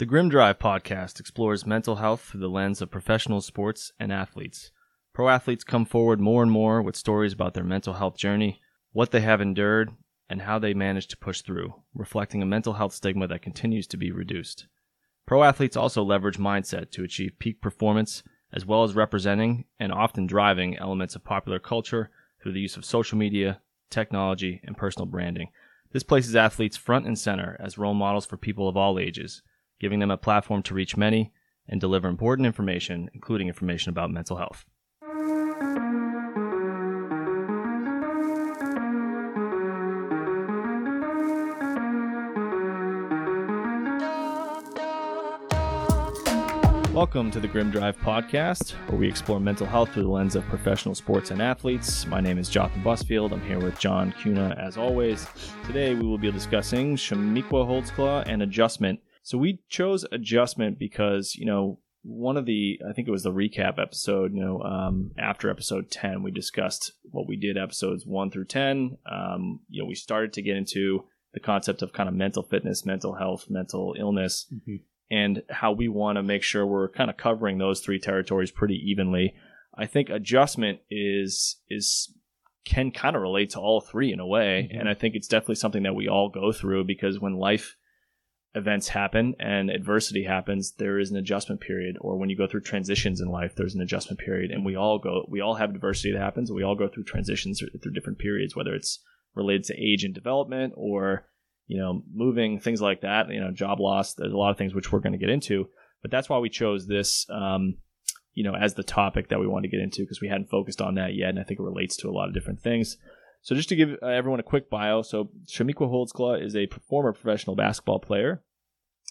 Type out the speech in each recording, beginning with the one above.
The Grim Drive podcast explores mental health through the lens of professional sports and athletes. Pro athletes come forward more and more with stories about their mental health journey, what they have endured, and how they managed to push through, reflecting a mental health stigma that continues to be reduced. Pro athletes also leverage mindset to achieve peak performance, as well as representing and often driving elements of popular culture through the use of social media, technology, and personal branding. This places athletes front and center as role models for people of all ages, giving them a platform to reach many and deliver important information, including information about mental health. Welcome to the Grim Drive podcast, where we explore mental health through the lens of professional sports and athletes. My name is Jonathan Busfield. I'm here with John Cuna as always. Today we will be discussing Chamique Holdsclaw and adjustment. So we chose adjustment because, you know, one of the, I think it was the recap episode, you know, um, after episode 10, we discussed what we did episodes 1 through 10. Um, you know, we started to get into the concept of kind of mental fitness, mental health, mental illness. Mm-hmm and how we want to make sure we're kind of covering those three territories pretty evenly. I think adjustment is is can kind of relate to all three in a way, mm-hmm. and I think it's definitely something that we all go through because when life events happen and adversity happens, there is an adjustment period, or when you go through transitions in life, there's an adjustment period, and we all go we all have adversity that happens, we all go through transitions through different periods, whether it's related to age and development or you know, moving, things like that, you know, job loss. There's a lot of things which we're going to get into, but that's why we chose this, um, you know, as the topic that we want to get into because we hadn't focused on that yet, and I think it relates to a lot of different things. So just to give uh, everyone a quick bio, so Chamique Holdsclaw is a former professional basketball player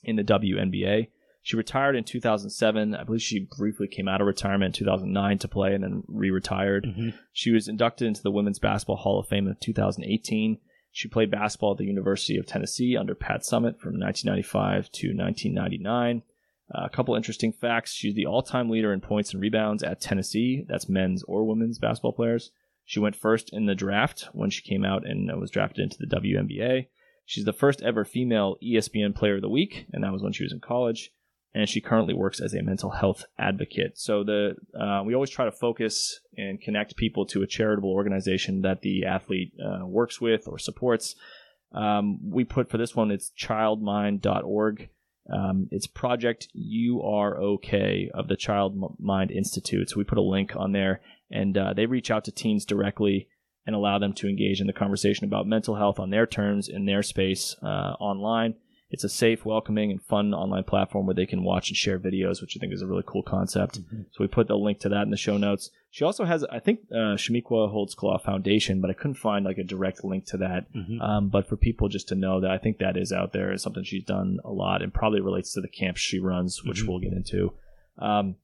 in the WNBA. She retired in 2007. I believe she briefly came out of retirement in 2009 to play and then re-retired. Mm-hmm. She was inducted into the Women's Basketball Hall of Fame in 2018. She played basketball at the University of Tennessee under Pat Summitt from 1995 to 1999. Uh, a couple interesting facts. She's the all time leader in points and rebounds at Tennessee. That's men's or women's basketball players. She went first in the draft when she came out and was drafted into the WNBA. She's the first ever female ESPN Player of the Week, and that was when she was in college and she currently works as a mental health advocate. So the uh, we always try to focus and connect people to a charitable organization that the athlete uh, works with or supports. Um, we put for this one it's childmind.org. Um, it's Project UROK of the Child Mind Institute. So we put a link on there, and uh, they reach out to teens directly and allow them to engage in the conversation about mental health on their terms in their space uh, online it's a safe, welcoming, and fun online platform where they can watch and share videos, which I think is a really cool concept. Mm-hmm. So we put the link to that in the show notes. She also has, I think, uh, Chamique Holdsclaw Foundation, but I couldn't find like a direct link to that. Mm-hmm. Um, but for people just to know that I think that is out there, is something she's done a lot and probably relates to the camps she runs, which mm-hmm. we'll get into. Um,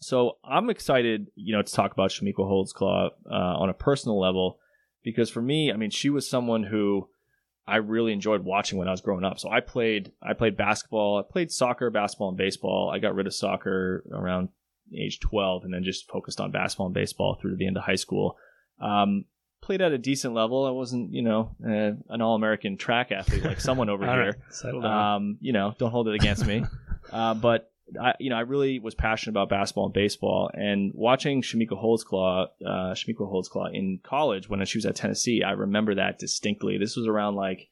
so I'm excited, you know, to talk about Chamique Holdsclaw uh, on a personal level because for me, I mean, she was someone who I really enjoyed watching when I was growing up. So I played I played basketball, I played soccer, basketball, and baseball. I got rid of soccer around age 12 and then just focused on basketball and baseball through the end of high school. Um, played at a decent level. I wasn't, you know, uh, an all American track athlete like someone over here. Right, um, you know, don't hold it against me. uh, but I, you know, I really was passionate about basketball and baseball, and watching Chamique Holdsclaw, uh, Chamique Holdsclaw in college when she was at Tennessee, I remember that distinctly. This was around like,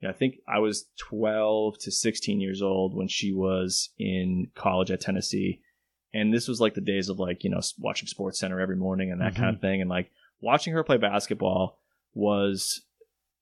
you know, I think I was 12 to 16 years old when she was in college at Tennessee, and this was like the days of like, you know, watching Sports Center every morning and that mm-hmm. kind of thing, and like watching her play basketball was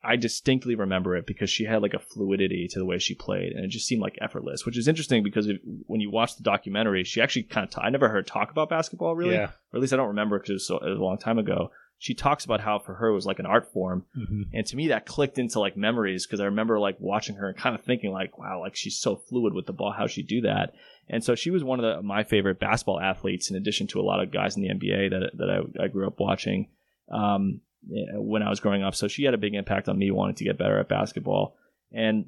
I distinctly remember it because she had like a fluidity to the way she played, and it just seemed like effortless. Which is interesting because if, when you watch the documentary, she actually kind of t- I never heard talk about basketball really, yeah. or at least I don't remember because it, was so, it was a long time ago. She talks about how for her it was like an art form, mm-hmm. and to me that clicked into like memories because I remember like watching her and kind of thinking like, wow, like she's so fluid with the ball. How she do that? And so she was one of the, my favorite basketball athletes, in addition to a lot of guys in the NBA that that I, I grew up watching. Um, when I was growing up. So she had a big impact on me wanting to get better at basketball. And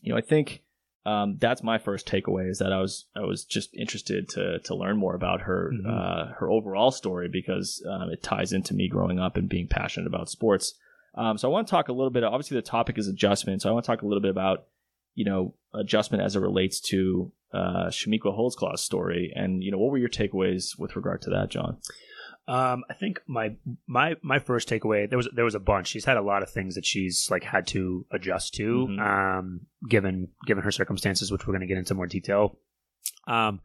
you know, I think um, that's my first takeaway is that I was I was just interested to to learn more about her mm-hmm. uh, her overall story because um, it ties into me growing up and being passionate about sports. Um, so I want to talk a little bit. Obviously, the topic is adjustment. So I want to talk a little bit about you know, adjustment as it relates to uh, Chamique Holdsclaw's story. And, you know, what were your takeaways with regard to that, John? Um, I think my my my first takeaway there was there was a bunch. She's had a lot of things that she's like had to adjust to, Mhm. um, given given her circumstances, which we're going to get into more detail. Um,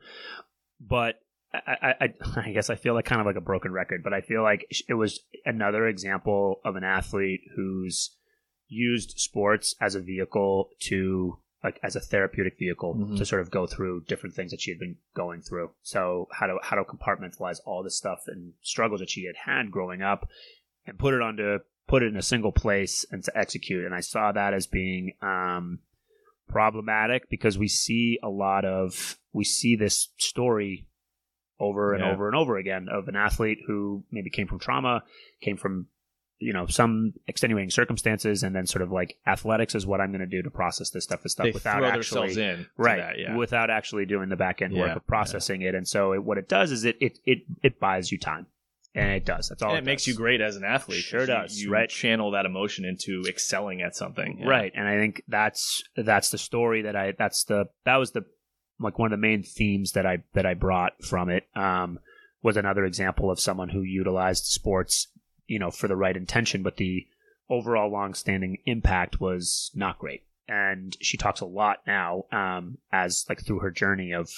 but I, I I I guess I feel like kind of like a broken record, but I feel like it was another example of an athlete who's used sports as a vehicle to like as a therapeutic vehicle Mhm. to sort of go through different things that she had been going through. So how to how to compartmentalize all the stuff and struggles that she had had growing up and put it onto put it in a single place and to execute. And I saw that as being um, problematic because we see a lot of we see this story over and Yeah. over and over again of an athlete who maybe came from trauma, came from you know some extenuating circumstances, and then sort of like athletics is what I'm going to do to process this stuff, this stuff They without throw actually in. right that, yeah. without actually doing the back end work of processing it. And so it, what it does is it it it it buys you time, and it does. That's all. it, it makes does. you great as an athlete. Sure 'cause you- does, You, right. channel that emotion into excelling at something. Yeah. right and i think that's that's the story that i that's the that was the like one of the main themes that i that i brought from it um was another example of someone who utilized sports you know for the right intention but the overall long-standing impact was not great. And she talks a lot now um as like through her journey of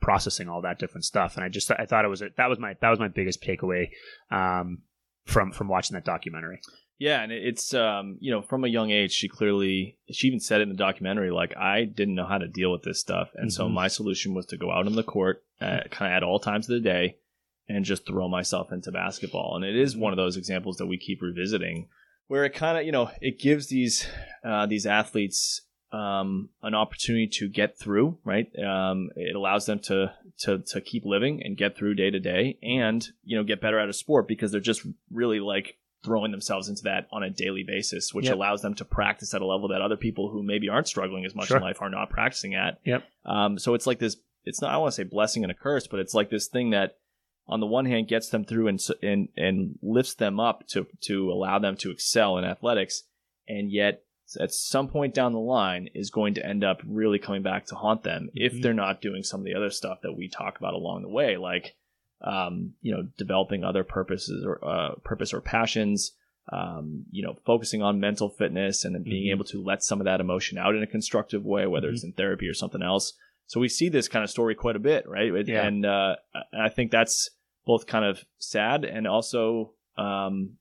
processing all that different stuff. And i just i thought it was a, that was my that was my biggest takeaway um from from watching that documentary. Yeah, and it's um, you know, from a young age, she clearly she even said it in the documentary, like I didn't know how to deal with this stuff, and so Mhm. my solution was to go out on the court, uh, kind of at all times of the day, and just throw myself into basketball. And it is one of those examples that we keep revisiting, where it kind of you know it gives these uh, these athletes um, an opportunity to get through, right? Um, it allows them to to to keep living and get through day to day, and you know get better at a sport because they're just really like throwing themselves into that on a daily basis, which Yep. allows them to practice at a level that other people who maybe aren't struggling as much Sure. in life are not practicing at. Yep. Um, so it's like this. It's not. I want to say blessing and a curse, but it's like this thing that, on the one hand, gets them through and and and lifts them up to to allow them to excel in athletics, and yet at some point down the line is going to end up really coming back to haunt them if Mhm. they're not doing some of the other stuff that we talk about along the way, like um, you know developing other purposes or uh, purpose or passions. Um, you know, focusing on mental fitness and then being Mhm. able to let some of that emotion out in a constructive way, whether it's in therapy or something else. So we see this kind of story quite a bit, right? It- Yeah. And uh, I think that's both kind of sad and also um,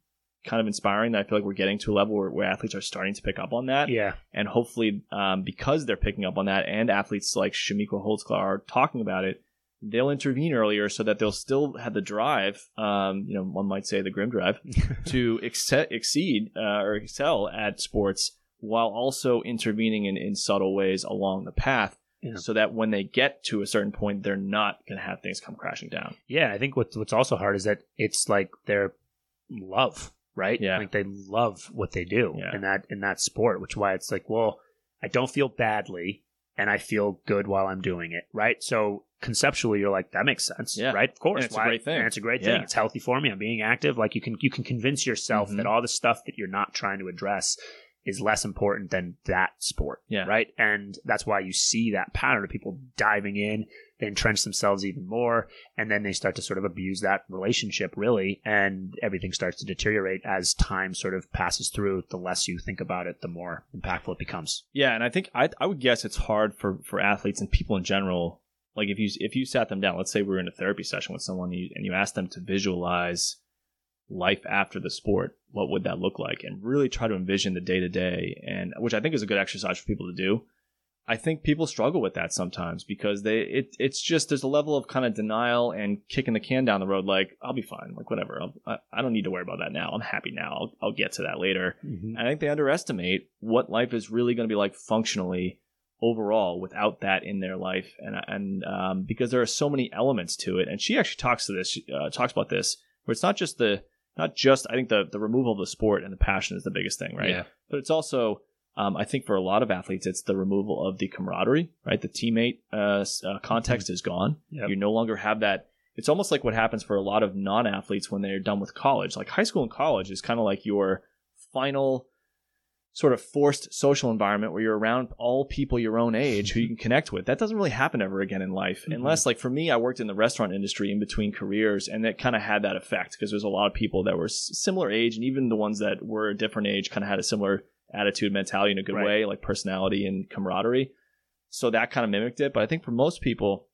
kind of inspiring. that I feel like we're getting to a level where, where athletes are starting to pick up on that yeah and hopefully um, because they're picking up on that and athletes like Chamique Holdsclaw are talking about it they'll intervene earlier so that they'll still have the drive um, you know one might say the grim drive to ex- exceed uh, or excel at sports while also intervening in, in subtle ways along the path Yeah. so that when they get to a certain point they're not going to have things come crashing down Yeah, I think what's what's also hard is that it's like their love, right? Yeah. like they love what they do Yeah. in that in that sport, which why it's like, well, I don't feel badly, and I feel good while I'm doing it, right? So conceptually, you're like, that makes sense, Yeah. right? Of course, And it's a great thing. it's a great Yeah. thing. It's healthy for me. I'm being active. Like you can you can convince yourself Mhm. that all the stuff that you're not trying to address is less important than that sport, Yeah. right? And that's why you see that pattern of people diving in, they entrench themselves even more, and then they start to sort of abuse that relationship really and everything starts to deteriorate as time sort of passes through the less you think about it the more impactful it becomes Yeah, and I think I, I would guess it's hard for, for athletes and people in general. Like if you if you sat them down, let's say we were in a therapy session with someone and you, and you asked them to visualize life after the sport, what would that look like? And really try to envision the day to day, and which I think is a good exercise for people to do. I think people struggle with that sometimes because they it it's just there's a level of kind of denial and kicking the can down the road. Like I'll be fine, like whatever. I'll, I I don't need to worry about that now. I'm happy now. I'll, I'll get to that later. Mm-hmm. I think they underestimate what life is really going to be like functionally overall without that in their life, and and um, because there are so many elements to it. And she actually talks to this, uh, talks about this, where it's not just the not just I think the the removal of the sport and the passion is the biggest thing, right? Yeah. But it's also um, I think for a lot of athletes, it's the removal of the camaraderie, right? The teammate uh, uh, context is gone. Yep. You no longer have that. It's almost like what happens for a lot of non-athletes when they're done with college. Like high school and college is kind of like your final sort of forced social environment where you're around all people your own age who you can connect with. That doesn't really happen ever again in life, Mhm. unless like for me, I worked in the restaurant industry in between careers, and that kind of had that effect because there's a lot of people that were s- similar age, and even the ones that were a different age kind of had a similar attitude, mentality in a good Right. way, like personality and camaraderie. So that kind of mimicked it. But I think for most people,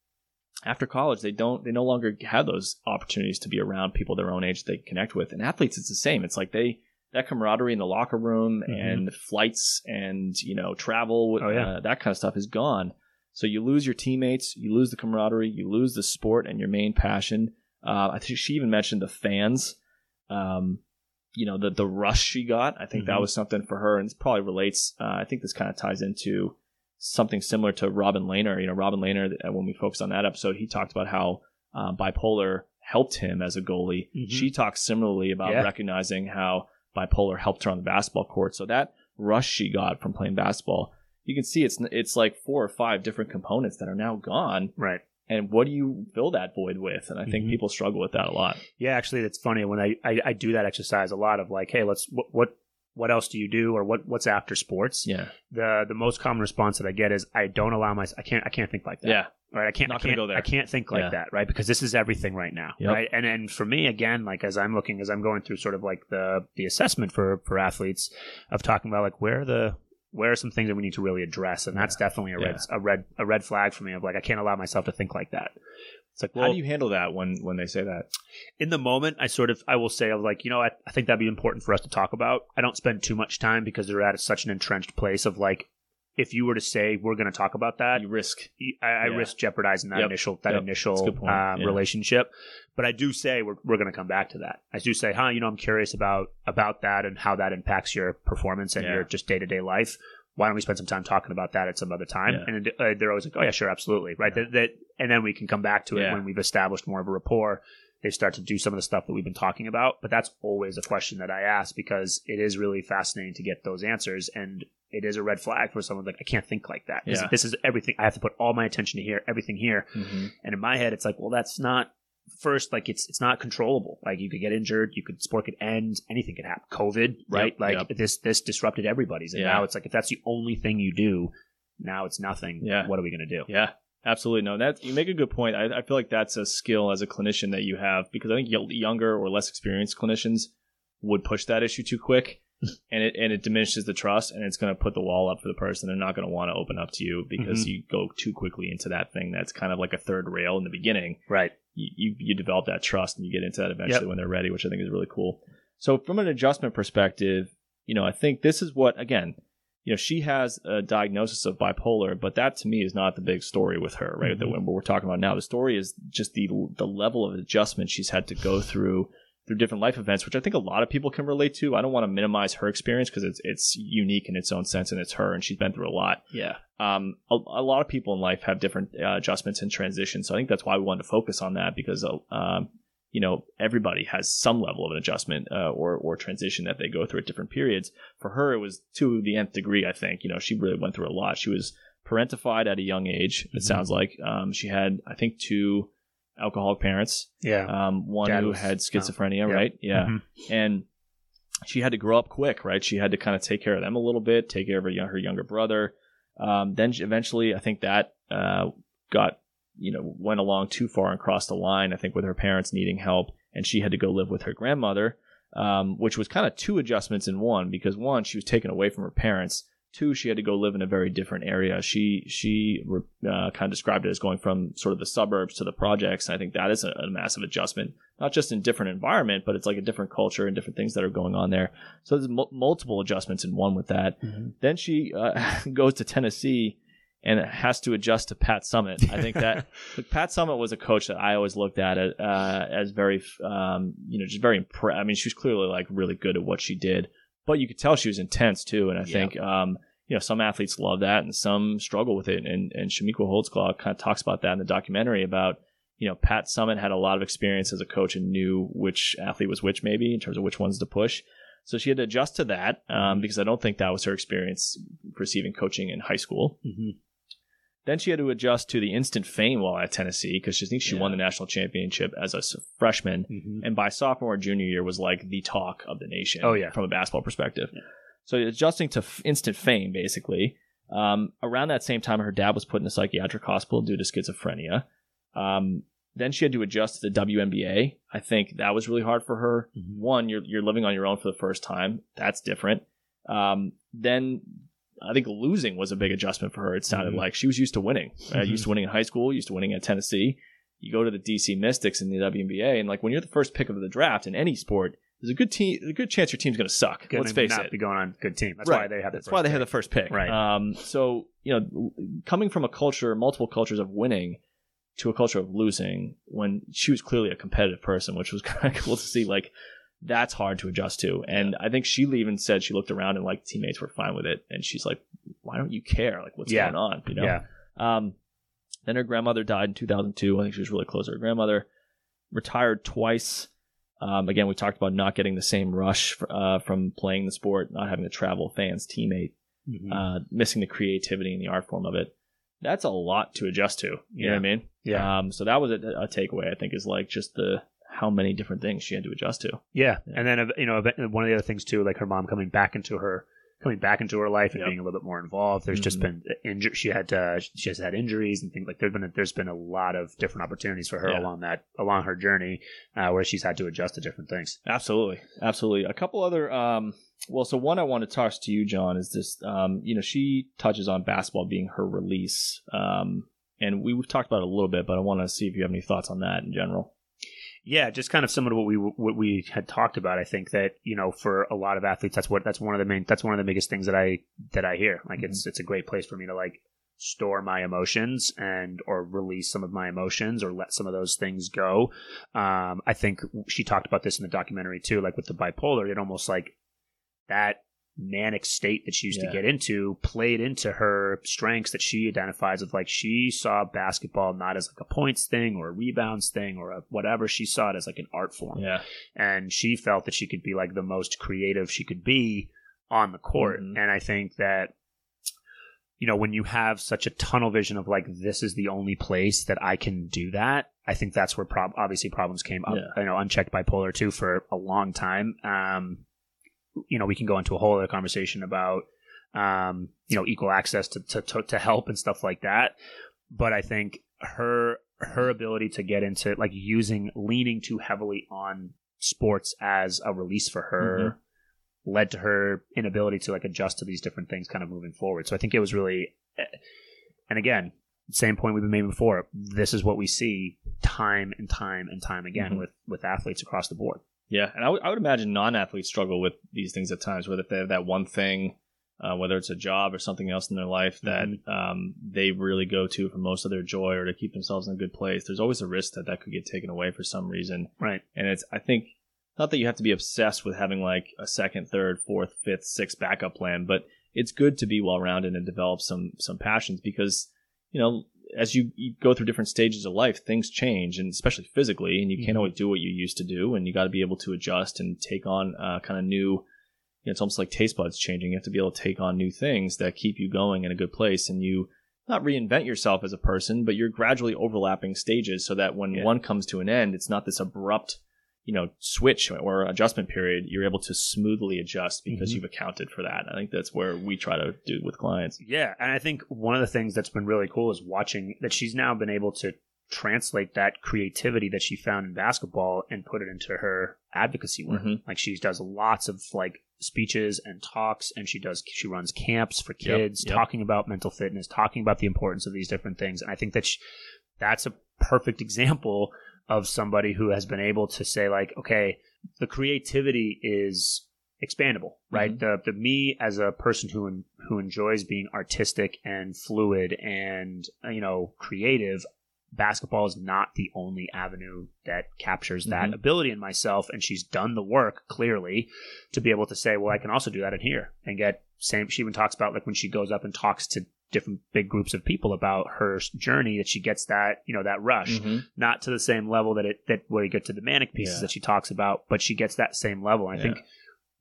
after college, they don't, they no longer have those opportunities to be around people their own age that they connect with. And athletes, it's the same. It's like they, that camaraderie in the locker room Mhm. and flights and, you know, travel, Oh, yeah. uh, that kind of stuff is gone. So you lose your teammates, you lose the camaraderie, you lose the sport and your main passion. Uh, I think she even mentioned the fans. Um, you know, the the rush she got. I think that Mhm. was something for her, and it probably relates. Uh, I think this kind of ties into something similar to Robin Lehner. You know, Robin Lehner. When we focused on that episode, he talked about how uh, bipolar helped him as a goalie. Mhm. She talks similarly about Yeah. recognizing how bipolar helped her on the basketball court. So that rush she got from playing basketball, you can see it's it's like four or five different components that are now gone. Right. And what do you fill that void with? And I think Mhm. people struggle with that a lot. Yeah, actually, it's funny when I, I I do that exercise a lot of like, hey, let's what what what else do you do or what what's after sports? Yeah. The the most common response that I get is I don't allow my I can't I can't think like that. Yeah. Right. I can't. Not I can't go there. I can't think like Yeah. that. Right. Because this is everything right now. Yep. Right. And and for me, again, like as I'm looking, as I'm going through sort of like the the assessment for for athletes of talking about like where are the where are some things that we need to really address, and that's definitely a red a red a red flag for me of like I can't allow myself to think like that. It's like, well, How do you handle that when when they say that? in the moment, I sort of I will say was like, you know, I, I think that'd be important for us to talk about. I don't spend too much time because they're at such an entrenched place of like, if you were to say we're going to talk about that, You risk. I, I Yeah. risk jeopardizing that Yep. initial that Yep. initial That's a good point. um, Yeah. relationship. But I do say we're we're going to come back to that. I do say, huh, you know, I'm curious about about that and how that impacts your performance and Yeah. your just day to day life. Why don't we spend some time talking about that at some other time? And uh, they're always like, oh yeah, sure, absolutely, right. That, that and then we can come back to it when we've established more of a rapport. They start to do some of the stuff that we've been talking about, but that's always a question that I ask because it is really fascinating to get those answers, and it is a red flag for someone like I can't think like that. This, Yeah. this is everything. I have to put all my attention to here, everything here, mm-hmm. and in my head, it's like, well, that's not first. Like it's it's not controllable. Like you could get injured, you could sport could end, anything could happen. COVID, right? Yep, like yep. this this disrupted everybody's, and Yeah. now it's like if that's the only thing you do, now it's nothing. Yeah. what are we gonna do? Yeah, absolutely. No, that you make a good point. I, I feel like that's a skill as a clinician that you have because I think younger or less experienced clinicians would push that issue too quick, and it and it diminishes the trust, and it's going to put the wall up for the person. They're not going to want to open up to you because Mhm. you go too quickly into that thing that's kind of like a third rail in the beginning. Right. You you, you develop that trust, and you get into that eventually Yep. when they're ready, which I think is really cool. So from an adjustment perspective, you know, I think this is what again you know, she has a diagnosis of bipolar, but that to me is not the big story with her, right? Mhm. That what we're talking about now. The story is just the the level of adjustment she's had to go through through different life events, which I think a lot of people can relate to. I don't want to minimize her experience because it's it's unique in its own sense and it's her and she's been through a lot. Yeah. Um, a, a lot of people in life have different uh, adjustments and transitions, so I think that's why we wanted to focus on that because uh, um, you know everybody has some level of an adjustment uh, or or transition that they go through at different periods. For her, it was to the nth degree. I think you know she really went through a lot. She was parentified at a young age. It Mhm. sounds like um, she had I think two alcoholic parents. Yeah. Um, one Dad who was- had schizophrenia, yeah. right? Yeah, Mhm. and she had to grow up quick, right? She had to kind of take care of them a little bit, take care of her, her younger brother. Um, then she, eventually, I think that uh, got you know went along too far and crossed the line. I think with her parents needing help, and she had to go live with her grandmother, um, which was kind of two adjustments in one because one, she was taken away from her parents. Two, she had to go live in a very different area. She she uh, kind of described it as going from sort of the suburbs to the projects. And I think that is a, a massive adjustment, not just in different environment, but it's like a different culture and different things that are going on there. So there's mul multiple adjustments in one with that. Mhm. Then she uh, goes to Tennessee and has to adjust to Pat Summitt. I think that Pat Summitt was a coach that I always looked at uh, as very, um, you know, just very impressed. I mean, she was clearly like really good at what she did, but you could tell she was intense too. And I Yeah. think, um, you know, some athletes love that and some struggle with it. And, and Chamique Holdsclaw kind of talks about that in the documentary about, you know, Pat Summitt had a lot of experience as a coach and knew which athlete was which, maybe in terms of which ones to push. So she had to adjust to that um, because I don't think that was her experience receiving coaching in high school. Mhm. Then she had to adjust to the instant fame while at Tennessee because she thinks she won the national championship as a freshman, Mhm. and by sophomore or junior year was like the talk of the nation. Oh, yeah. from a basketball perspective. Yeah. So adjusting to f- instant fame, basically. Um, around that same time, her dad was put in a psychiatric hospital due to schizophrenia. Um, then she had to adjust to the WNBA. I think that was really hard for her. Mhm. One, you're you're living on your own for the first time. That's different. Um, then I think losing was a big adjustment for her. It sounded Mhm. like she was used to winning. Uh, Mhm. used to winning in high school. Used to winning at Tennessee. You go to the DC Mystics in the WNBA, and like when you're the first pick of the draft in any sport, there's a good team, a good chance your team's going to suck. Gonna Let's face not it. be going on good team. That's Right. why they have. the That's first why they pick. had the first pick. Right. Um, so you know, coming from a culture, multiple cultures of winning, to a culture of losing, when she was clearly a competitive person, which was kind of cool to see. Like that's hard to adjust to. And I think she even said she looked around and like teammates were fine with it, and she's like, "Why don't you care? Like what's Yeah. going on?" You know. Yeah. Um, then her grandmother died in 2002. I think she was really close to her grandmother. Retired twice. Um, again, we talked about not getting the same rush uh, from playing the sport, not having to travel, fans, teammate, Mhm. uh, missing the creativity and the art form of it. That's a lot to adjust to. You know what I mean? yeah. Um, so that was a, a takeaway. I think is like just the how many different things she had to adjust to. Yeah. Yeah. and then you know one of the other things too, like her mom coming back into her coming back into her life and Yep. being a little bit more involved. There's just Mhm. been injured. She had uh, she has had injuries and things like there's been a, there's been a lot of different opportunities for her Yeah. along that along her journey uh, where she's had to adjust to different things. Absolutely, absolutely. A couple other. Um, well, so one I want to talk to you, John, is this. Um, you know, she touches on basketball being her release, um, and we, we've talked about it a little bit, but I want to see if you have any thoughts on that in general. Yeah, just kind of similar to what we what we had talked about. I think that you know for a lot of athletes, that's what that's one of the main that's one of the biggest things that I that I hear. Like it's it's a great place for me to like store my emotions and or release some of my emotions or let some of those things go. Um, I think she talked about this in the documentary too, like with the bipolar. It almost like that manic state that she used Yeah. to get into played into her strengths that she identifies with like she saw basketball not as like a points thing or a rebounds thing or a whatever she saw it as like an art form Yeah, and she felt that she could be like the most creative she could be on the court Mhm. and i think that you know when you have such a tunnel vision of like this is the only place that i can do that i think that's where prob- obviously problems came up Yeah. you know unchecked bipolar too for a long time um you know we can go into a whole other conversation about um you know equal access to to, to, to help and stuff like that. But i think her her ability to get into like using leaning too heavily on sports as a release for her led to her inability to like adjust to these different things kind of moving forward. So i think it was really and again same point we've been making before. This is what we see time and time and time again Mhm. with with athletes across the board yeah, and I would- imagine non-athletes struggle with these things at times, whether if they have that one thing. Uh, whether it's a job or something else in their life that um, they really go to for most of their joy or to keep themselves in a good place, there's always a risk that that could get taken away for some reason. right And it's, I think, not that you have to be obsessed with having like a second, third, fourth, fifth, sixth backup plan, but it's good to be well rounded and develop some some passions because, you know, as you, you go through different stages of life, things change, and especially physically, and you can't Mhm. always do what you used to do, and you got to be able to adjust and take on uh, kind of new. You know, it's almost like taste buds changing. You have to be able to take on new things that keep you going in a good place, and you not reinvent yourself as a person, but you're gradually overlapping stages so that when Yeah. one comes to an end, it's not this abrupt, you know, switch or adjustment period. You're able to smoothly adjust because Mhm. you've accounted for that. I think that's where we try to do with clients. Yeah, and I think one of the things that's been really cool is watching that she's now been able to translate that creativity that she found in basketball and put it into her advocacy work. Mhm. Like she does lots of like speeches and talks and she does she runs camps for Yep, kids yep. talking about mental fitness, talking about the importance of these different things. And I think that she, that's a perfect example of somebody who has been able to say like, okay, the creativity is expandable, right? Mm-hmm. The the me as a person who who enjoys being artistic and fluid and uh, you know creative, basketball is not the only avenue that captures that Mhm. ability in myself. And she's done the work clearly to be able to say, well, I can also do that in here and get same. She even talks about like when she goes up and talks to different big groups of people about her journey that she gets that you know that rush Mhm. not to the same level that it that where you get to the manic pieces Yeah. that she talks about, but she gets that same level. And I think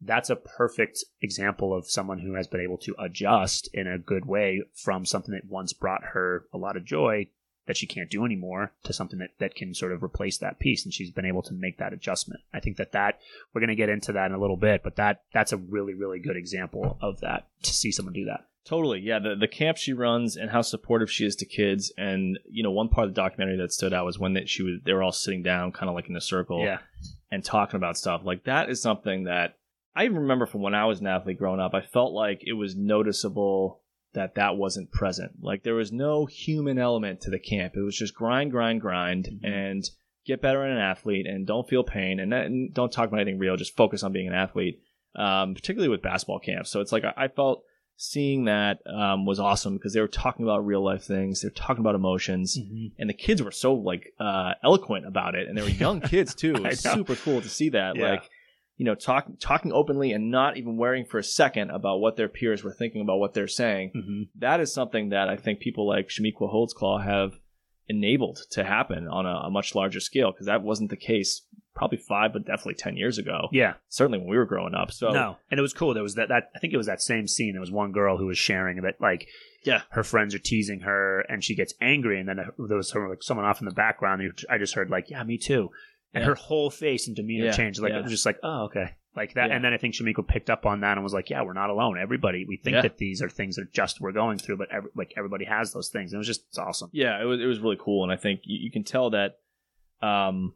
that's a perfect example of someone who has been able to adjust in a good way from something that once brought her a lot of joy that she can't do anymore to something that, that can sort of replace that piece and she's been able to make that adjustment i think that that we're going to get into that in a little bit but that that's a really really good example of that to see someone do that Totally, yeah. The the camp she runs and how supportive she is to kids, and you know, one part of the documentary that stood out was when that she was they were all sitting down, kind of like in a circle, yeah and talking about stuff. Like that is something that I even remember from when I was an athlete growing up. I felt like it was noticeable that that wasn't present. Like there was no human element to the camp. It was just grind, grind, grind, Mhm. and get better in an athlete, and don't feel pain, and, that, and don't talk about anything real. Just focus on being an athlete, um, particularly with basketball camps. So it's like I, I felt seeing that um, was awesome because they were talking about real life things. They're talking about emotions, and the kids were so like uh, eloquent about it, and they were young kids too. It was super cool to see that. Yeah. Like, you know, talk, talking openly and not even worrying for a second about what their peers were thinking about what they're saying. hmm That is something that I think people like Chamique Holdsclaw have enabled to happen on a, a much larger scale because that wasn't the case probably five, but definitely ten years ago. yeah Certainly when we were growing up. So no and it was cool there was that, that i think it was that same scene there was one girl who was sharing that like Yeah. her friends are teasing her and she gets angry and then there was someone, like someone off in the background i just heard like yeah me too and Yeah. her whole face and demeanor Yeah, changed like yeah. it was just like oh okay like that and then i think Chamique picked up on that and was like yeah we're not alone everybody we think that these are things that just we're going through but every, like everybody has those things and it was just it's awesome yeah, it was it was really cool, and I think you, you can tell that. Um,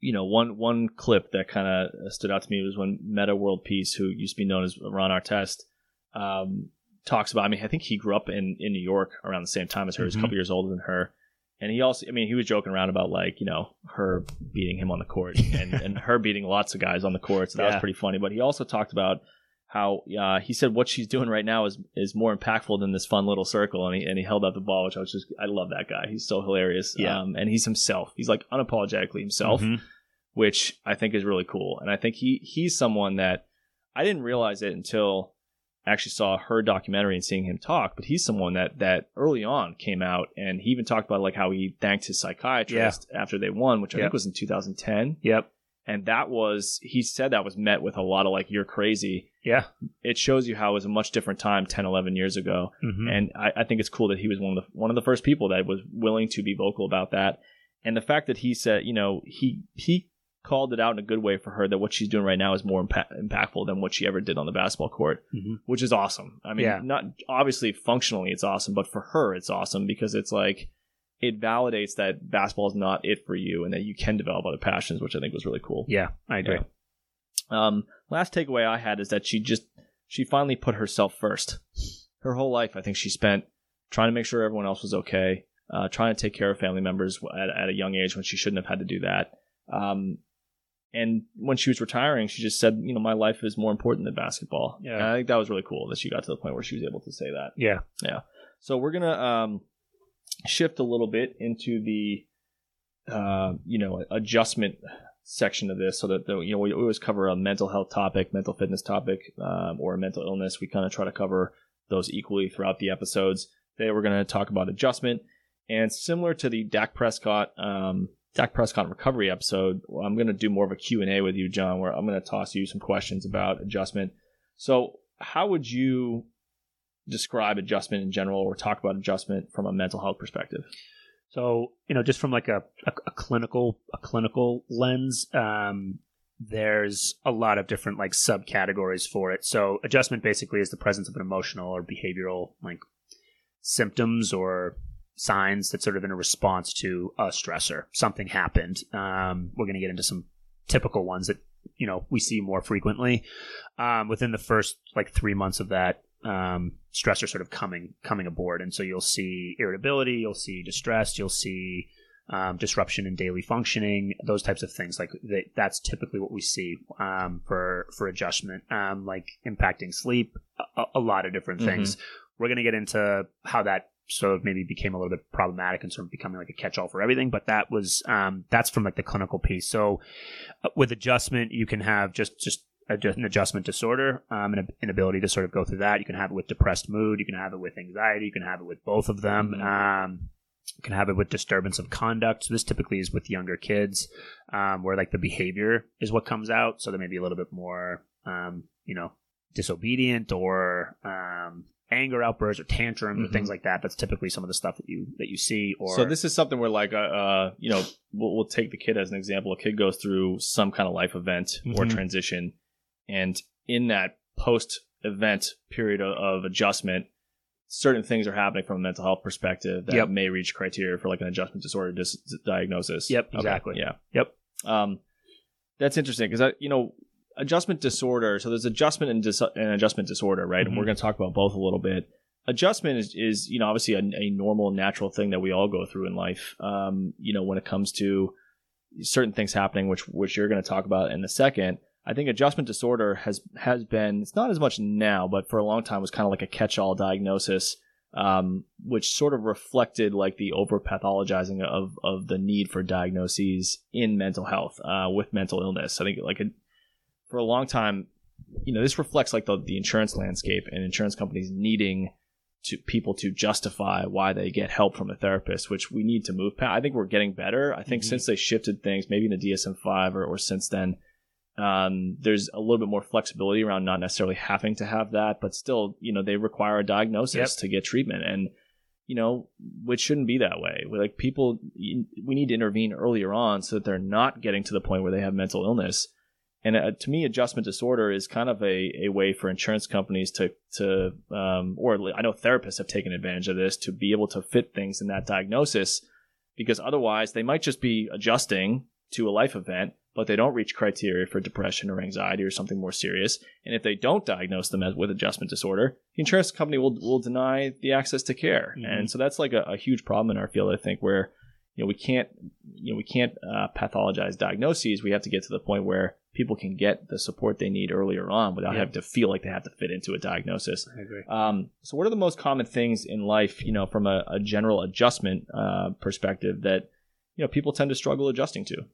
you know, one one clip that kind of stood out to me was when Meta World Peace, who used to be known as Ron Artest, um, talks about. I mean, I think he grew up in in New York around the same time as her. He's a couple years older than her, and he also, I mean, he was joking around about like you know her beating him on the court and and her beating lots of guys on the court. So that was pretty funny. But he also talked about how uh, he said what she's doing right now is is more impactful than this fun little circle, and he and he held out the ball, which I was just I love that guy. He's so hilarious. Yeah. um, and he's himself. He's like unapologetically himself, Mhm. which I think is really cool. And I think he he's someone that I didn't realize it until I actually saw her documentary and seeing him talk. But he's someone that that early on came out and he even talked about like how he thanked his psychiatrist after they won, which I Yep. think was in 2010. yep And that was he said that was met with a lot of like you're crazy yeah it shows you how it was a much different time 10 11 years ago Mhm. and I, I think it's cool that he was one of the one of the first people that was willing to be vocal about that and the fact that he said you know he he called it out in a good way for her that what she's doing right now is more impa- impactful than what she ever did on the basketball court Mhm. which is awesome i mean Yeah. not obviously functionally it's awesome but for her it's awesome because it's like it validates that basketball is not it for you and that you can develop other passions which i think was really cool yeah i agree yeah. Um, last takeaway I had is that she just she finally put herself first. Her whole life, I think she spent trying to make sure everyone else was okay, uh, trying to take care of family members at, at a young age when she shouldn't have had to do that. Um, and when she was retiring, she just said, "You know, my life is more important than basketball." Yeah. And I think that was really cool that she got to the point where she was able to say that. yeah Yeah. So we're gonna um, shift a little bit into the uh, you know adjustment section of this, so that the, you know we always cover a mental health topic, mental fitness topic, um, or a mental illness. We kind of try to cover those equally throughout the episodes. Today we're gonna talk about adjustment, and similar to the Dak Prescott. Um, Dak Prescott recovery episode. I'm going to do more of a Q&A with you, John, where I'm going to toss you some questions about adjustment. So, how would you describe adjustment in general or talk about adjustment from a mental health perspective. So you know, just from like a, a, a clinical a clinical lens, um, there's a lot of different like subcategories for it. So adjustment basically is the presence of an emotional or behavioral like symptoms or signs that's sort of in a response to a stressor. Something happened. Um, we're going to get into some typical ones that you know we see more frequently um, within the first like three months of that um, stressor sort of coming coming aboard, and so you'll see irritability, you'll see distress, you'll see um, disruption in daily functioning, those types of things. Like that, that's typically what we see um, for for adjustment, um, like impacting sleep, a, a lot of different things. We're going to get into how that sort of maybe became a little bit problematic and sort of becoming like a catch-all for everything. But that was um, that's from like the clinical piece. So uh, with adjustment, you can have just just an adjustment disorder, um, an inability to sort of go through that. You can have it with depressed mood. You can have it with anxiety. You can have it with both of them. Mhm. Um, you can have it with disturbance of conduct. So this typically is with younger kids, um, where like the behavior is what comes out. So they may be a little bit more, um, you know, disobedient or um, anger outbursts or tantrums or Mhm. things like that. That's typically some of the stuff that you that you see. Or so this is something where like uh, uh you know we'll, we'll take the kid as an example a kid goes through some kind of life event or Mhm. transition and in that post event period of, of adjustment certain things are happening from a mental health perspective that Yep. may reach criteria for like an adjustment disorder dis- diagnosis Yep, Okay, exactly. yeah Yep. um that's interesting because I you know adjustment disorder so there's adjustment and, dis- and adjustment disorder right? And Mhm. we're going to talk about both a little bit. Adjustment is, is you know obviously a, a normal natural thing that we all go through in life um, you know when it comes to certain things happening which which you're going to talk about in a second. I think adjustment disorder has has been it's not as much now but for a long time was kind of like a catch-all diagnosis um, which sort of reflected like the over pathologizing of of the need for diagnoses in mental health uh, with mental illness. I think like it, for a long time you know this reflects like the, the insurance landscape and insurance companies needing to people to justify why they get help from a therapist, which we need to move past. I think we're getting better. I think Mhm. since they shifted things, maybe in the DSM five or, or since then, um, there's a little bit more flexibility around not necessarily having to have that, but still, you know, they require a diagnosis Yep. to get treatment, and you know, which shouldn't be that way. We're like people, we need to intervene earlier on so that they're not getting to the point where they have mental illness. And uh, to me, adjustment disorder is kind of a, a way for insurance companies to to um, or I know therapists have taken advantage of this to be able to fit things in that diagnosis because otherwise they might just be adjusting to a life event, but they don't reach criteria for depression or anxiety or something more serious. And if they don't diagnose them as, with adjustment disorder, the insurance company will will deny the access to care. Mhm. And so that's like a, a huge problem in our field, I think, where you know we can't you know we can't uh, pathologize diagnoses. We have to get to the point where people can get the support they need earlier on without Yeah. having to feel like they have to fit into a diagnosis. I agree. Um, so, what are the most common things in life, you know, from a, a general adjustment uh, perspective that you know people tend to struggle adjusting to?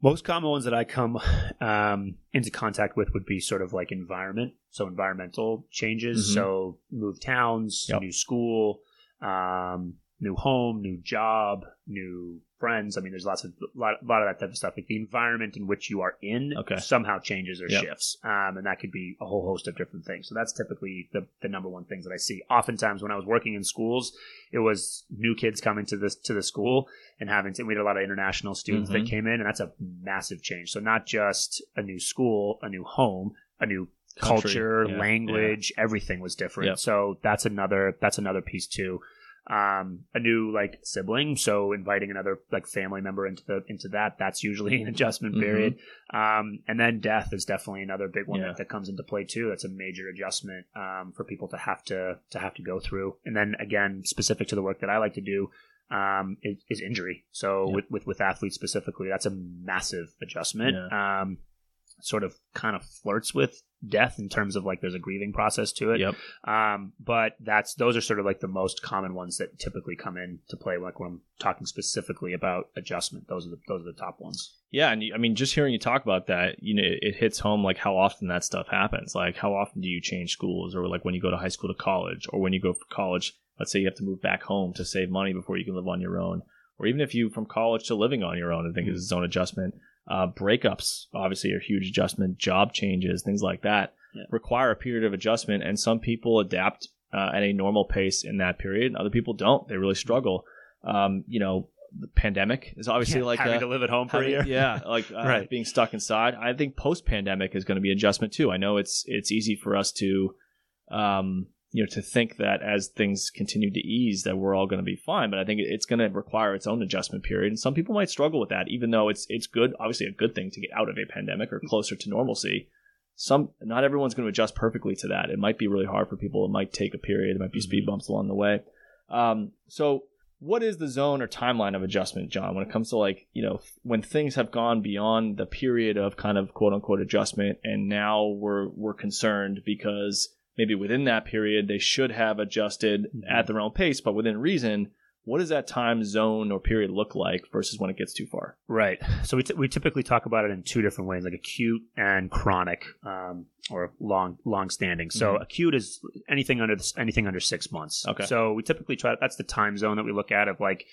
Most common ones that I come um, into contact with would be sort of like environment, so environmental changes. Mhm. So move towns, Yep. new school, um, new home, new job, new friends. I mean, there's lots of lot, lot of that type of stuff. Like the environment in which you are in Okay. somehow changes or Yep. shifts, um, and that could be a whole host of different things. So that's typically the, the number one things that I see. Oftentimes, when I was working in schools, it was new kids coming to this to the school and having to. We had a lot of international students that Mhm. came in, and that's a massive change. So not just a new school, a new home, a new Country. culture, Yeah, language, everything was different. Yep. So that's another that's another piece too. Um, a new like sibling, so inviting another like family member into the into that that's usually an adjustment Mhm. period. Um, and then death is definitely another big one Yeah. that, that comes into play too. That's a major adjustment um, for people to have to to have to go through. And then again, specific to the work that I like to do, um, is, is injury. So Yeah. with, with with athletes specifically, that's a massive adjustment. Um, sort of kind of flirts with death in terms of like there's a grieving process to it. Yep. Um, but that's those are sort of like the most common ones that typically come in to play. Like when I'm talking specifically about adjustment, those are the those are the top ones. Yeah, and you, I mean, just hearing you talk about that, you know, it, it hits home like how often that stuff happens. Like, how often do you change schools, or like when you go to high school to college, or when you go for college, let's say you have to move back home to save money before you can live on your own, or even if you from college to living on your own, I think is its own adjustment. Uh, breakups obviously are huge adjustment. Job changes, things like that, Yeah. require a period of adjustment, and some people adapt uh, at a normal pace in that period. and Other people don't; they really struggle. Um, you know, the pandemic is obviously Yeah, like having a, to live at home for a year. yeah, like uh, Right. being stuck inside. I think post pandemic is going to be adjustment too. I know it's it's easy for us to, um, you know, to think that as things continue to ease, that we're all going to be fine. But I think it's going to require its own adjustment period, and some people might struggle with that, even though it's it's good, obviously a good thing to get out of a pandemic or closer to normalcy. Some not everyone's going to adjust perfectly to that. It might be really hard for people. It might take a period. It might be speed bumps along the way. Um, so what is the zone or timeline of adjustment, John, when it comes to like, you know, when things have gone beyond the period of kind of quote unquote adjustment and now we're we're concerned because maybe within that period they should have adjusted Mhm. at their own pace, but within reason, what does that time zone or period look like versus when it gets too far? Right. So we, t- we typically talk about it in two different ways, like acute and chronic, um, or long long standing. So Mhm. acute is anything under this, anything under six months. Okay. So we typically try. That's the time zone that we look at of like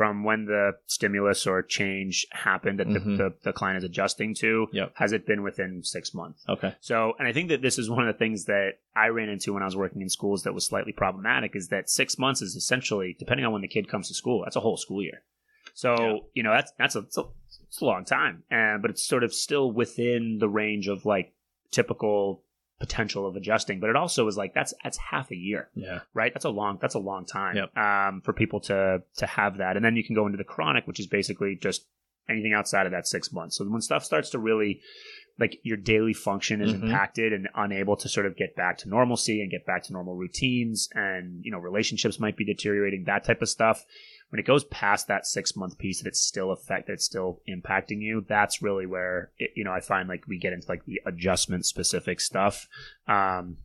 from when the stimulus or change happened that Mhm. the, the, the client is adjusting to? Yep. Has it been within six months? Okay. So, and I think that this is one of the things that I ran into when I was working in schools that was slightly problematic is that six months is essentially, depending on when the kid comes to school, that's a whole school year. So, Yeah. you know, that's, that's a, it's a, it's a long time. And, but it's sort of still within the range of like typical potential of adjusting. But it also is like, that's, that's half a year Yeah. right? That's a long that's a long time Yep. um, for people to to have that, and then you can go into the chronic, which is basically just anything outside of that six months. So when stuff starts to really like your daily function is Mhm. impacted and unable to sort of get back to normalcy and get back to normal routines, and you know relationships might be deteriorating, that type of stuff. When it goes past that six month piece that it's still affect it's still impacting you, that's really where it, you know I find like we get into like the adjustment specific stuff. Um,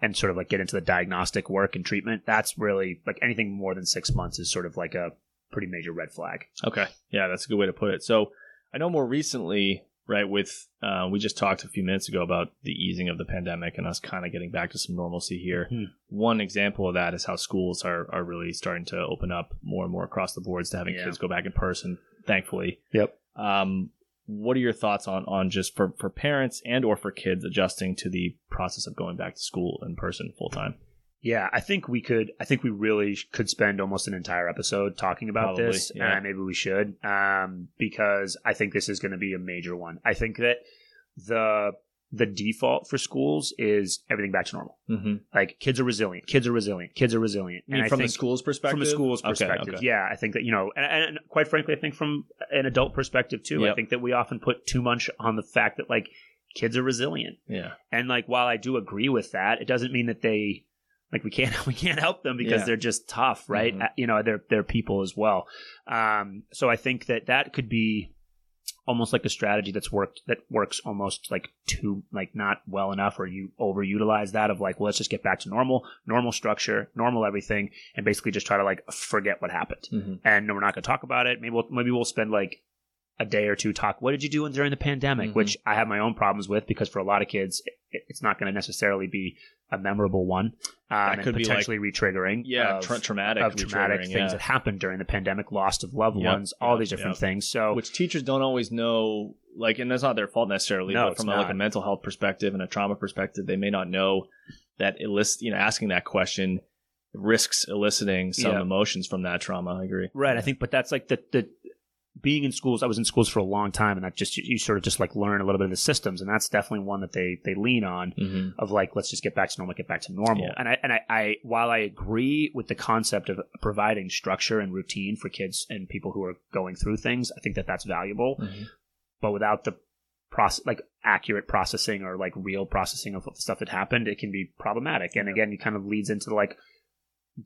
and sort of like get into the diagnostic work and treatment, that's really like anything more than six months is sort of like a pretty major red flag. Okay. Yeah, that's a good way to put it. So I know more recently, right, with uh, we just talked a few minutes ago about the easing of the pandemic and us kind of getting back to some normalcy here. Hmm. One example of that is how schools are, are really starting to open up more and more across the boards to having Yeah. kids go back in person, thankfully. Yep. Um, what are your thoughts on, on just for, for parents and or for kids adjusting to the process of going back to school in person full time? Yeah, I think we could. I think we really could spend almost an entire episode talking about Probably, this. yeah. and maybe we should, um, because I think this is going to be a major one. I think that the the default for schools is everything back to normal. Mm-hmm. Like kids are resilient. Kids are resilient. Kids are resilient. I from the school's perspective? from the school's perspective. okay. Yeah, I think that you know, and, and quite frankly, I think from an adult perspective too. I think that we often put too much on the fact that like kids are resilient, Yeah. and like while I do agree with that, it doesn't mean that they like we can't we can't help them because Yeah. they're just tough, right? Mhm. Uh, You know, they're they're people as well. Um, so I think that that could be almost like a strategy that's worked that works almost like too like not well enough or you overutilize that of like well let's just get back to normal normal structure normal everything and basically just try to like forget what happened Mm-hmm. and we're not going to talk about it maybe we'll maybe we'll spend like a day or two talk what did you do during the pandemic Mhm. which i have my own problems with because for a lot of kids it, it's not going to necessarily be a memorable one um, could and be, like- potentially retriggering Yeah, of, tra- traumatic, of traumatic things yeah. that happened during the pandemic loss of loved Yep, ones all yep, these different yep. things so which teachers don't always know like and that's not their fault necessarily No, but from a, like a mental health perspective and a trauma perspective they may not know that elicit you know asking that question risks eliciting some Yeah. emotions from that trauma i agree Right. I think, but that's like the the being in schools. I was in schools for a long time, and that just you, you sort of just like learn a little bit of the systems, and that's definitely one that they they lean on mm-hmm. of like let's just get back to normal, get back to normal. Yeah. And I and I, I while I agree with the concept of providing structure and routine for kids and people who are going through things, I think that that's valuable. Mm-hmm. But without the process like accurate processing or like real processing of the stuff that happened, it can be problematic. And Yeah. again, it kind of leads into like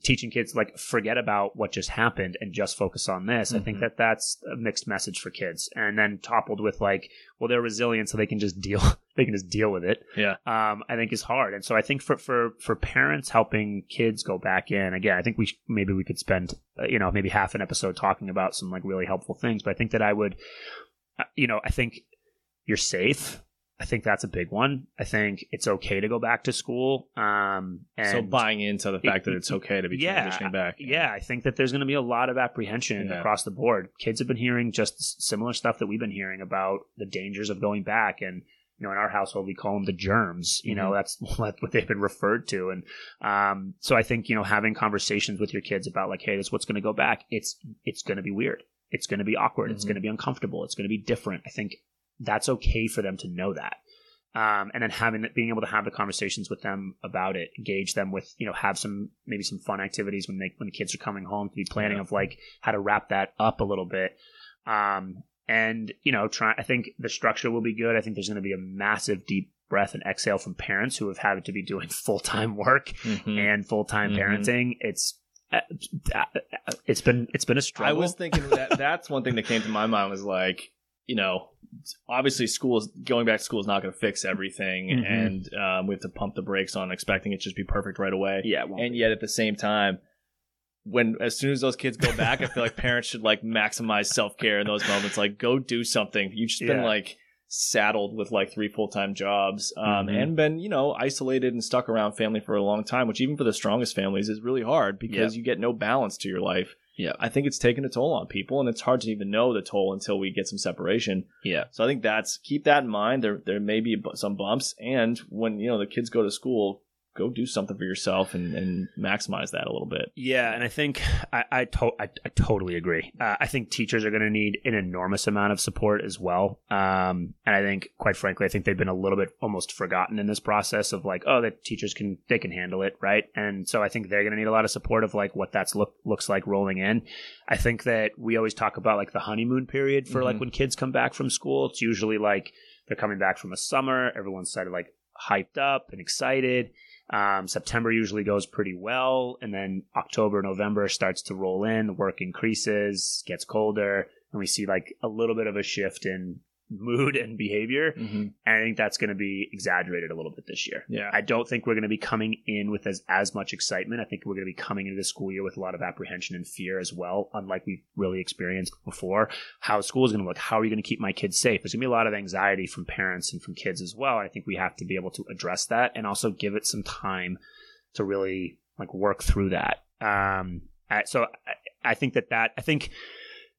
teaching kids like forget about what just happened and just focus on this. I think Mhm. that that's a mixed message for kids. And then toppled with like, well, they're resilient, so they can just deal. They can just deal with it. yeah Um, I think is hard. And so I think for for for parents helping kids go back in again, I think we sh- maybe we could spend uh, you know maybe half an episode talking about some like really helpful things. But I think that I would, uh, you know, I think you're safe. I think that's a big one. I think it's okay to go back to school. Um, and so buying into the fact that it's okay to be Yeah, transitioning back yeah, I think that there's going to be a lot of apprehension Yeah. across the board. Kids have been hearing just similar stuff that we've been hearing about the dangers of going back. And, you know, in our household, we call them the germs. You know, Mhm. that's what they've been referred to. And um, so I think, you know, having conversations with your kids about like, hey, this is what's going to go back. It's, it's going to be weird. It's going to be awkward. It's Mhm. going to be uncomfortable. It's going to be different. I think that's okay for them to know that. Um, and then having being able to have the conversations with them about it, engage them with you know have some maybe some fun activities when they when the kids are coming home to be planning Yeah. of like how to wrap that up a little bit. Um, and you know, try. I think the structure will be good. I think there's going to be a massive deep breath and exhale from parents who have had to be doing full time work Mhm. and full time Mhm. parenting. It's uh, uh, it's been it's been a struggle. I was thinking that that's one thing that came to my mind was like you know obviously school is going back to school is not going to fix everything Mhm. and um, we have to pump the brakes on expecting it to just be perfect right away yeah, and be. yet at the same time when as soon as those kids go back i feel like parents should like maximize self-care in those moments like go do something you've just been like saddled with like three full-time jobs um, Mhm. and been you know isolated and stuck around family for a long time which even for the strongest families is really hard because you get no balance to your life yeah, I think it's taken a toll on people, and it's hard to even know the toll until we get some separation. Yeah. So I think that's keep that in mind. There there may be some bumps, and when you know the kids go to school, go do something for yourself and, and maximize that a little bit. Yeah, and I think I I, to- I, I totally agree. Uh, I think teachers are going to need an enormous amount of support as well. Um, and I think, quite frankly, I think they've been a little bit almost forgotten in this process of like, oh, the teachers can they can handle it, right? And so I think they're going to need a lot of support of like what that's look looks like rolling in. I think that we always talk about like the honeymoon period for like Mhm. when kids come back from school. It's usually like they're coming back from a summer. Everyone's sort of like hyped up and excited. Um, September usually goes pretty well, and then October, November starts to roll in. The work increases, gets colder, and we see like a little bit of a shift in mood and behavior. Mm-hmm. And I think that's going to be exaggerated a little bit this year. Yeah. I don't think we're going to be coming in with as, as much excitement. I think we're going to be coming into the school year with a lot of apprehension and fear as well, unlike we've really experienced before. How school is going to look, how are you going to keep my kids safe? There's going to be a lot of anxiety from parents and from kids as well. I think we have to be able to address that and also give it some time to really like work through that. Um, I- so I, I think that that I think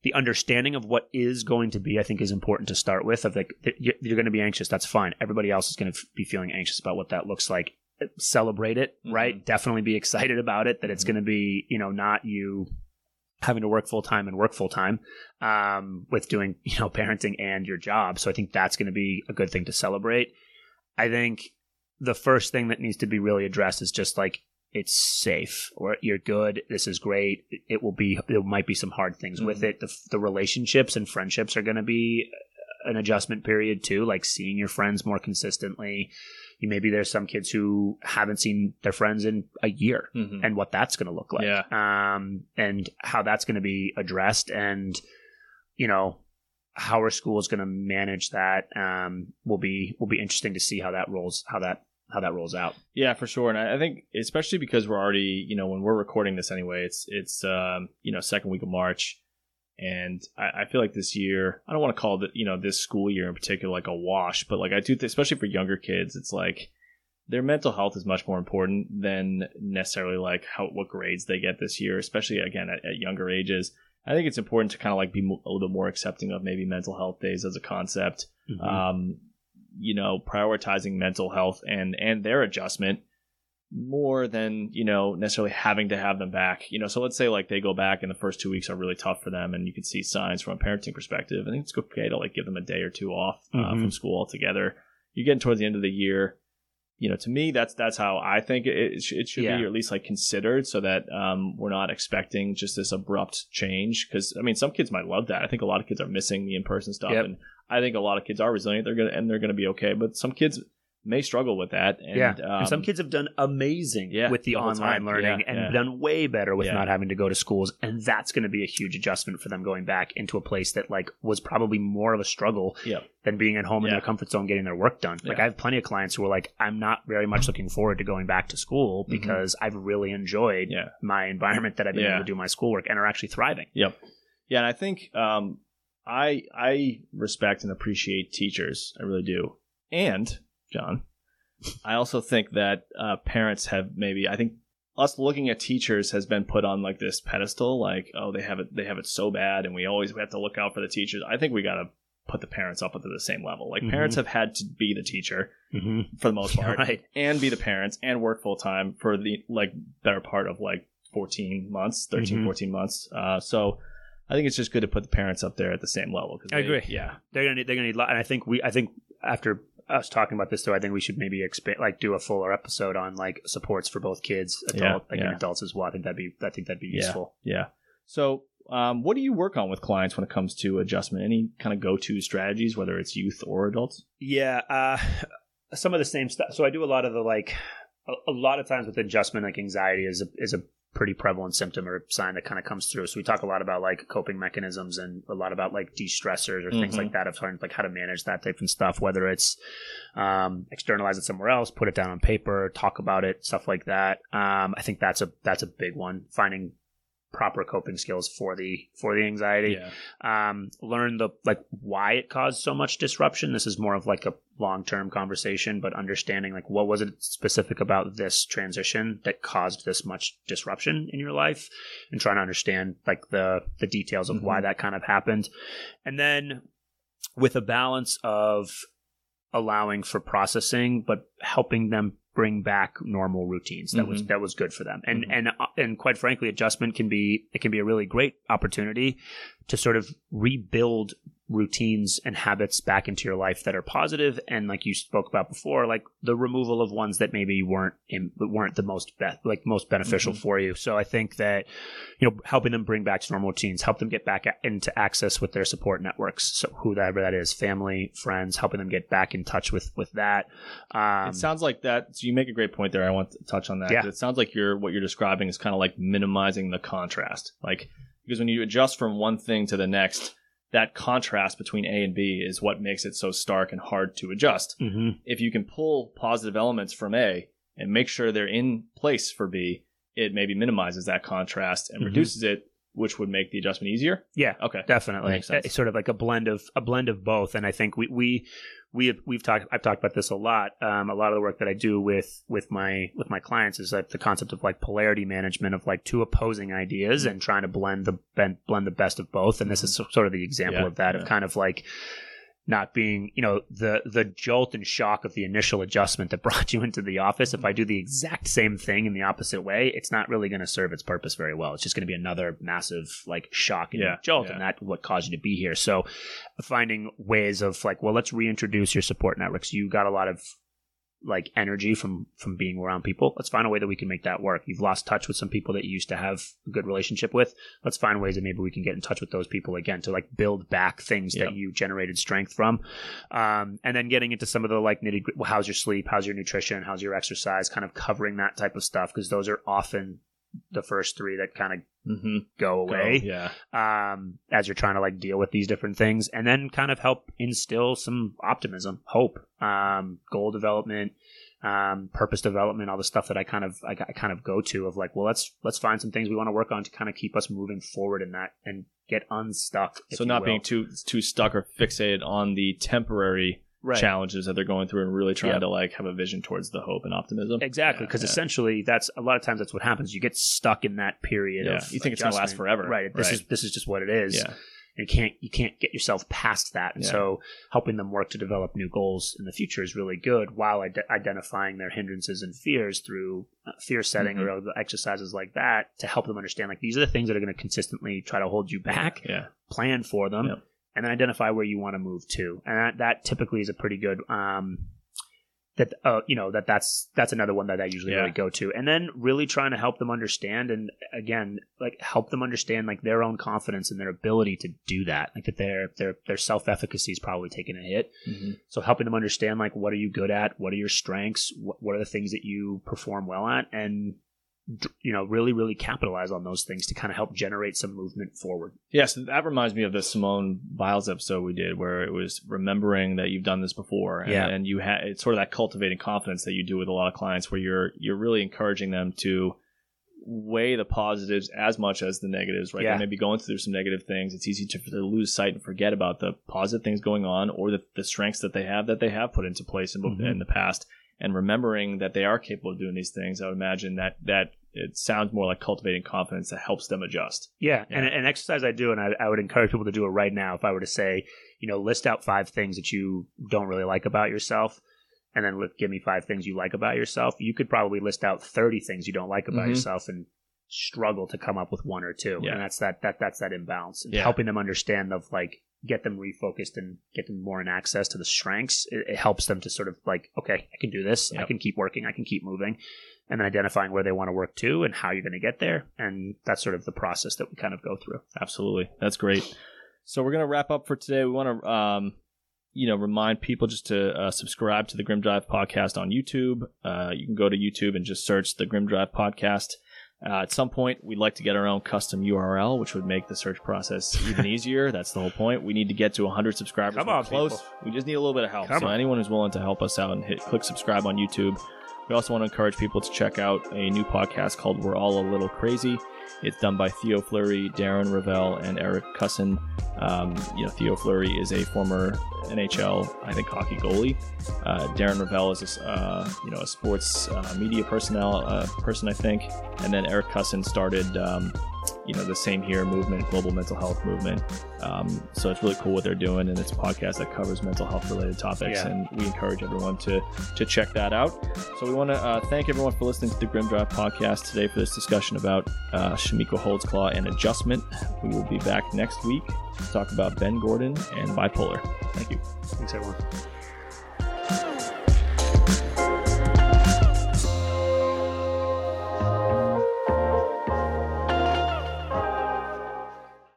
the understanding of what is going to be, I think, is important to start with. Of like, you're, going to be anxious. That's fine. Everybody else is going to be feeling anxious about what that looks like. Celebrate it, right? Mhm. Definitely be excited about it. That it's Mhm. going to be, you know, not you having to work full time and work full time um, with doing, you know, parenting and your job. So I think that's going to be a good thing to celebrate. I think the first thing that needs to be really addressed is just like it's safe or you're good. This is great. It will be. There might be some hard things with Mhm. it. The, the relationships and friendships are going to be an adjustment period too. Like seeing your friends more consistently. You maybe there's some kids who haven't seen their friends in a year Mm-hmm. and what that's going to look like. Yeah. Um, and how that's going to be addressed and, you know, how our school is going to manage that, um, will be, will be interesting to see how that rolls, how that, how that rolls out. Yeah, for sure. And I think especially because we're already, you know, when we're recording this anyway, it's it's um, you know, second week of March. And I, I feel like this year, I don't want to call it, you know, this school year in particular like a wash, but like I do, th- especially for younger kids, it's like their mental health is much more important than necessarily like how what grades they get this year, especially again at, at younger ages. I think it's important to kind of like be a little bit more accepting of maybe mental health days as a concept um, you know, prioritizing mental health and and their adjustment more than you know necessarily having to have them back. You know, so let's say like they go back and the first two weeks are really tough for them, and you can see signs from a parenting perspective. I think it's okay to like give them a day or two off uh, Mhm. from school altogether. You're getting towards the end of the year. You know, to me, that's that's how I think it, it, sh- it should Yeah. be, or at least like considered, so that um, we're not expecting just this abrupt change. Because I mean, some kids might love that. I think a lot of kids are missing the in person stuff, Yep. and I think a lot of kids are resilient. They're gonna and they're gonna be okay. But some kids may struggle with that. And, yeah. um, and some kids have done amazing yeah, with the, the online learning Yeah, and yeah. done way better with not having to go to schools. And that's going to be a huge adjustment for them going back into a place that like was probably more of a struggle than being at home in their comfort zone getting their work done. Like. I have plenty of clients who are like, I'm not very much looking forward to going back to school Mhm. because I've really enjoyed my environment that I've been able to do my schoolwork and are actually thriving. Yep. Yeah, and I think um, I I respect and appreciate teachers. I really do. And John, I also think that uh, parents have maybe I think us looking at teachers has been put on like this pedestal, like oh they have it they have it so bad, and we always have to look out for the teachers. I think we got to put the parents up into the same level. Like Mhm. parents have had to be the teacher Mm-hmm. for the most part, right. and be the parents and work full time for the like better part of like 14 months 13 Mhm. 14 months uh, so i think it's just good to put the parents up there at the same level I they- agree. yeah they're gonna need, they're gonna need, and I think we, I think after us talking about this though, I think we should maybe expand, like do a fuller episode on like supports for both kids, adult, Yeah, like and yeah. adults as well. I think that'd be, I think that'd be Yeah. useful. yeah so um, what do you work on with clients when it comes to adjustment any kind of go-to strategies whether it's youth or adults Yeah, uh, some of the same stuff. So I do a lot of the like, a, a lot of times with adjustment, like anxiety is a, is a pretty prevalent symptom or sign that kind of comes through. So we talk a lot about like coping mechanisms and a lot about like de-stressors or things Mhm. like that of trying like how to manage that different stuff, whether it's um, externalize it somewhere else, put it down on paper, talk about it, stuff like that. Um, I think that's a that's a big one. Finding proper coping skills for the for the anxiety. Yeah. Um, learn the like why it caused so much disruption. This is more of like a long term conversation, but understanding like what was it specific about this transition that caused this much disruption in your life, and trying to understand like the the details of why Mhm. that kind of happened, and then with a balance of allowing for processing, but helping them bring back normal routines. That was Mhm. that was good for them. And Mhm. and uh, and quite frankly, adjustment can be it can be a really great opportunity to sort of rebuild routines and habits back into your life that are positive and like you spoke about before like the removal of ones that maybe weren't in, weren't the most be- like most beneficial Mhm. for you so i think that you know helping them bring back to normal routines help them get back into access with their support networks so whoever that is family friends helping them get back in touch with with that um it sounds like that. So you make a great point there. I want to touch on that. Yeah. It sounds like you're what you're describing is kind of like minimizing the contrast. Like because when you adjust from one thing to the next, that contrast between A and B is what makes it so stark and hard to adjust. mhm. If you can pull positive elements from A and make sure they're in place for B, it maybe minimizes that contrast and Mhm. reduces it, which would make the adjustment easier. yeah Okay. definitely It's sort of like a blend of a blend of both and i think we we we have, we've talked i've talked about this a lot um, a lot of the work that i do with with my with my clients is like the concept of like polarity management of like two opposing ideas Mm-hmm. and trying to blend the blend, blend the best of both and this is sort of the example Yeah, of that yeah. of kind of like not being you know the the jolt and shock of the initial adjustment that brought you into the office. If i do the exact same thing in the opposite way it's not really going to serve its purpose very well. It's just going to be another massive like shock and Yeah, jolt yeah. and that what caused you to be here. So finding ways of like well let's reintroduce your support networks. You got a lot of like energy from from being around people let's find a way that we can make that work. You've lost touch with some people that you used to have a good relationship with. Let's find ways that maybe we can get in touch with those people again to like build back things Yeah. that you generated strength from. Um, and then getting into some of the like nitty how's your sleep? How's your nutrition? How's your exercise? Kind of covering that type of stuff because those are often the first three that kind of Mm-hmm. go away yeah. um, as you're trying to like deal with these different things, and then kind of help instill some optimism, hope, um, goal development, um, purpose development, all the stuff that I kind of I, I kind of go to of like, well, let's let's find some things we want to work on to kind of keep us moving forward in that and get unstuck. So not will. being too too stuck or fixated on the temporary right. challenges that they're going through and really trying Yep. to like have a vision towards the hope and optimism. Exactly, because yeah. essentially that's a lot of times that's what happens. You get stuck in that period Yeah, of you think it's gonna last forever. right? This Right. is this is just what it is. Yeah. you can't you can't get yourself past that and Yeah. so helping them work to develop new goals in the future is really good while ide- identifying their hindrances and fears through uh, fear setting Mhm. or other exercises like that to help them understand like these are the things that are going to consistently try to hold you back Yeah. plan for them Yep. And then identify where you want to move to and that, that typically is a pretty good um that uh, you know that that's that's another one that I usually Yeah. really go to, and then really trying to help them understand, and again, like help them understand like their own confidence and their ability to do that, like that their their their self efficacy is probably taking a hit. Mhm. So helping them understand like what are you good at, what are your strengths, what, what are the things that you perform well at, and you know really really capitalize on those things to kind of help generate some movement forward. Yeah, so that reminds me of the Simone Biles episode we did, where it was remembering that you've done this before, and, Yeah. and you had it's sort of that cultivating confidence that you do with a lot of clients, where you're you're really encouraging them to weigh the positives as much as the negatives. Right, Yeah. they may be going through some negative things. It's easy to, to lose sight and forget about the positive things going on, or the, the strengths that they have that they have put into place in, Mhm. in the past, and remembering that they are capable of doing these things. I would imagine that that it sounds more like cultivating confidence that helps them adjust. Yeah, and an exercise I do, and I, I would encourage people to do it right now. If I were to say, you know, list out five things that you don't really like about yourself, and then li- give me five things you like about yourself, you could probably list out thirty things you don't like about Mhm. yourself, and struggle to come up with one or two. Yeah. And that's that that that's that imbalance. And Yeah. helping them understand of like get them refocused and get them more in access to the strengths. It, it helps them to sort of like, okay, I can do this. I can keep working. I can keep moving. And then identifying where they want to work to and how you're going to get there. And that's sort of the process that we kind of go through. Absolutely. That's great. So we're going to wrap up for today. We want to, um, you know, remind people just to uh, subscribe to the Grim Drive podcast on YouTube. Uh, you can go to YouTube and just search the Grim Drive podcast. Uh, at some point, we'd like to get our own custom URL, which would make the search process even easier. That's the whole point. We need to get to 100 subscribers. Come We're on, close. people. We just need a little bit of help. Come so on. anyone who's willing to help us out and hit click subscribe on YouTube. We also want to encourage people to check out a new podcast called We're All a Little Crazy. It's done by Theo Fleury, Darren Ravel, and Eric Kussin. Um, you know, Theo Fleury is a former NHL, I think, hockey goalie. Uh, Darren Ravel is a, uh, you know a sports uh, media personnel uh, person, I think, and then Eric Kussin started um, you know the same here movement, global mental health movement. Um, so it's really cool what they're doing, and it's a podcast that covers mental health related topics, yeah. and we encourage everyone to to check that out. So we want to uh, thank everyone for listening to the Grim Drive podcast today for this discussion about uh, Chamique Holdsclaw and adjustment. We will be back next week to talk about Ben Gordon and bipolar. Thank you. Thanks everyone.